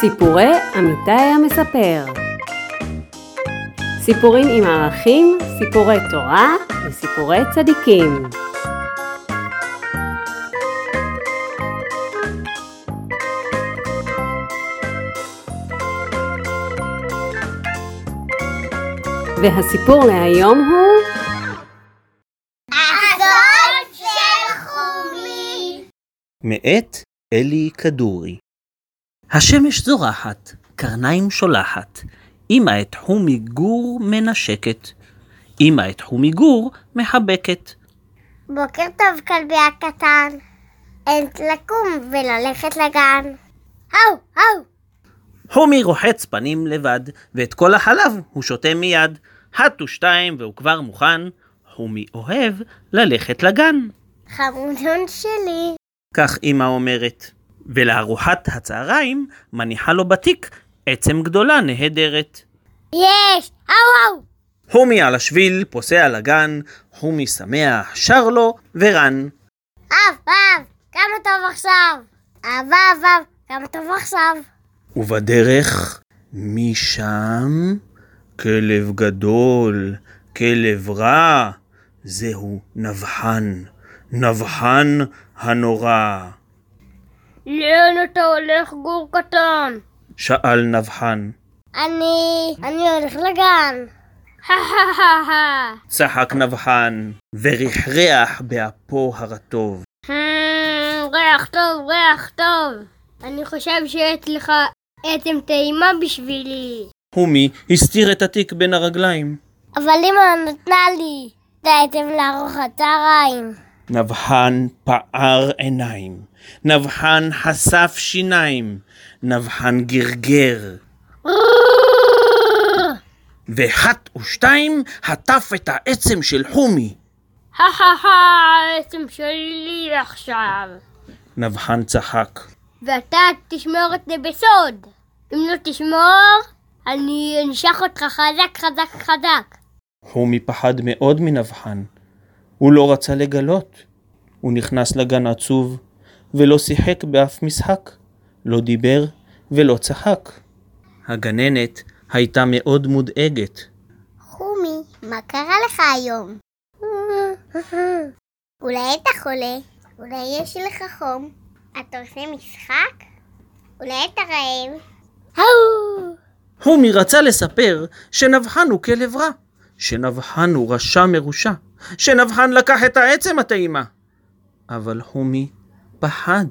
סיפורי אמיתי המספר סיפורים עם ערכים, סיפורי תורה וסיפורי צדיקים. והסיפור להיום הוא הסוד של חומי. מאת אלי כדורי. השמש זורחת, קרניים שולחת, אמא את חומי גור מנשקת, אמא את חומי גור מחבקת. בוקר טוב כלבי הקטן. עת לקום וללכת לגן. האו, האו. חומי רוחץ פנים לבד, ואת כל החלב הוא שותה מיד. הט ושתיים והוא כבר מוכן, חומי אוהב ללכת לגן. חמודון שלי. כך אמא אומרת. ולארוחת הצהריים מניחה לו בתיק עצם גדולה נהדרת. יש! האו, האו. חומי על השביל, פוסע לגן, חומי שמח, שר לו ורן. אב, אב, כמה טוב עכשיו. אב, אב, אב, כמה טוב עכשיו. ובדרך משם כלב גדול, כלב רע, זהו נבחן, נבחן הנורא. לאן אתה הולך, גור קטן? שאל נבחן. אני... אני הולך לגן. צחק נבחן, ורכרח באפו הרטוב. ריח טוב, ריח טוב. אני חושב שיש לך עצם טעימה בשבילי. הומי הסתיר את התיק בין הרגליים. אבל אמא נתנה לי את העצם לארוחת צהריים. נבחן פער עיניים, נבחן חשף שיניים, נבחן גרגר. ואחת ושתיים הטף את העצם של חומי. העצם שלי עכשיו. נבחן צחק. ואתה תשמור את זה בסוד. אם לא תשמור, אני אנשך אותך חזק חזק חזק. חומי פחד מאוד מנבחן. הוא לא רצה לגלות. הוא נכנס לגן עצוב, ולא שיחק באף משחק. לא דיבר ולא צחק. הגננת הייתה מאוד מודאגת. חומי, מה קרה לך היום? אולי אתה חולה? אולי יש לך חום? אתה עושה משחק? אולי אתה רעב? האו! הומי רצה לספר שנבחן הוא כלב רע, שנבחן הוא רשע מרושע, שנבחן לקח את העצם הטעימה. אבל הומי פחד.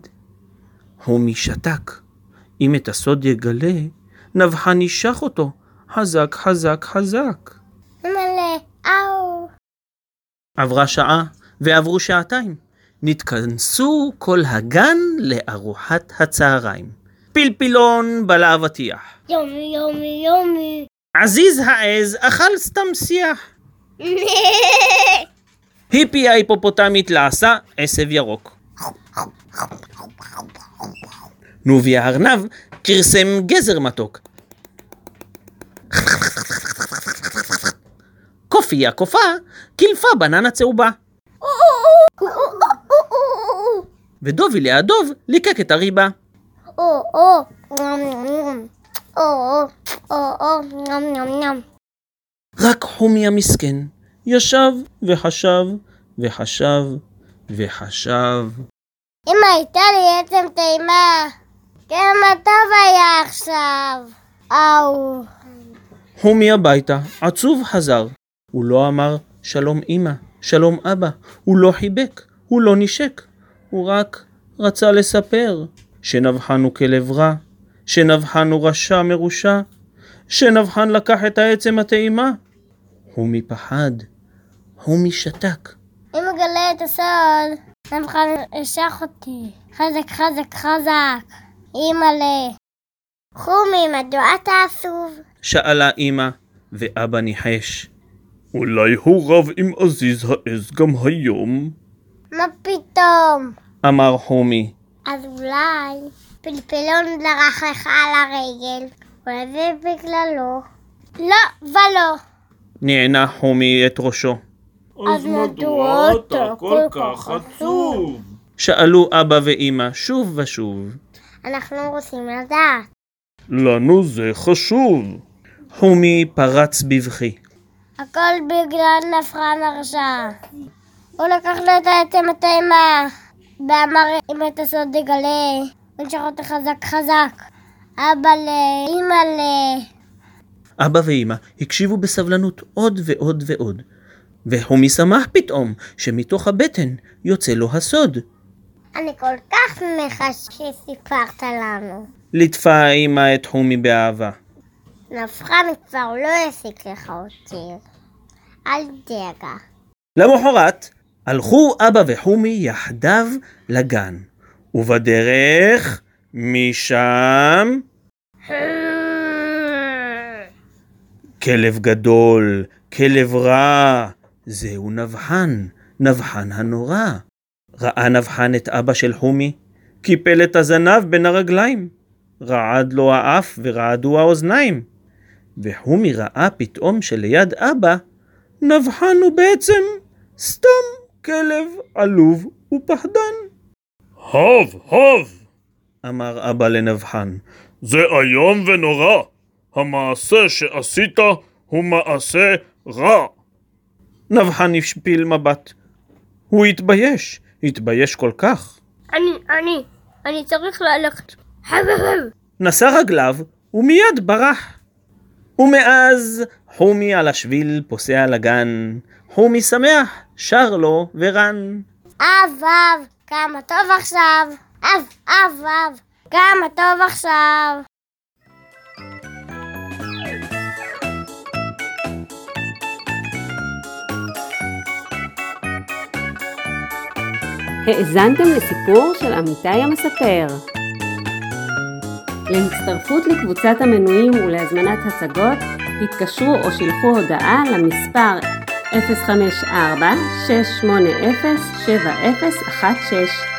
הומי שתק. אם את הסוד יגלה, נבחן ישך אותו חזק חזק חזק. מלא, אאו! עברה שעה ועברו שעתיים. נתכנסו כל הגן לארוחת הצהריים. פלפילון בלע אבטיח. יומי, יומי, יומי. עזיז העז אכל סתם שיח. היפי ההיפופוטמית לעשה עשב ירוק. נובי הארנב כרסם גזר מתוק. קופי הקופה קילפה בננה צהובה. ודובי לידוב ליקק את הריבה. או, או, נם, נם, נם. או, או, או, נם, נם, נם. רק חומי המסכן ישב וחשב וחשב וחשב. אם הייתה לי עצם טעימה, כמה טוב היה עכשיו. אאו. חומי הביתה, עצוב חזר. הוא לא אמר שלום אמא, שלום אבא, הוא לא חיבק, הוא לא נשק. הוא רק רצה לספר שנבחן הוא כלב רע, שנבחן הוא רשע מרושע, שנבחן לקח את העצם הטעימה. חומי פחד, חומי שתק. אם אגלה את הסוד, נבחן אשך אותי. חזק, חזק, חזק. אימא'לה. חומי, מדוע אתה עצוב? שאלה אמא, ואבא ניחש. אולי הוא רב עם עזיז העז גם היום? מה פתאום? אמר חומי. אז אולי פלפלון דרך לך על הרגל. אולי זה בגללו. לא ולא. נענה חומי את ראשו. אז מדוע אתה כל כך עצוב? שאלו אבא ואמא שוב ושוב. אנחנו רוצים לדעת. לנו זה חשוב. חומי פרץ בבכי. הכל בגלל נפחן הרשע. הוא לקח לו את העצם הטעימה, ואמר אם את הסוד תגלה, ונשך אותי חזק חזק. אבא ל... אמא ל... אבא ואמא הקשיבו בסבלנות עוד ועוד ועוד, וחומי שמח פתאום שמתוך הבטן יוצא לו הסוד. אני כל כך שמחה שסיפרת לנו. ליטפה אמא את חומי באהבה. נפחן כבר לא יסיק לך אותי. אל דאגה. למחרת הלכו אבא וחומי יחדיו לגן, ובדרך משם כלב גדול, כלב רע, זהו נבחן, נבחן הנורא. ראה נבחן את אבא של חומי, קיפל את הזנב בין הרגליים, רעד לו האף ורעדו האוזניים. וחומי ראה פתאום שליד אבא, נבחן הוא בעצם סתם כלב עלוב ופחדן. הוב, הוב! אמר אבא לנבחן. זה איום ונורא. המעשה שעשית הוא מעשה רע. נבחן השפיל מבט. הוא התבייש, התבייש כל כך. אני, אני, אני צריך ללכת. נשא רגליו ומיד ברח. ומאז חומי על השביל פוסע לגן, חומי שמח, שר לו ורן. אב, אב, כמה טוב עכשיו. אב, אב, אב, כמה טוב עכשיו. האזנתם לסיפור של אמיתי המספר. להצטרפות לקבוצת המנויים ולהזמנת הצגות, התקשרו או שילחו הודעה למספר 054-680-7016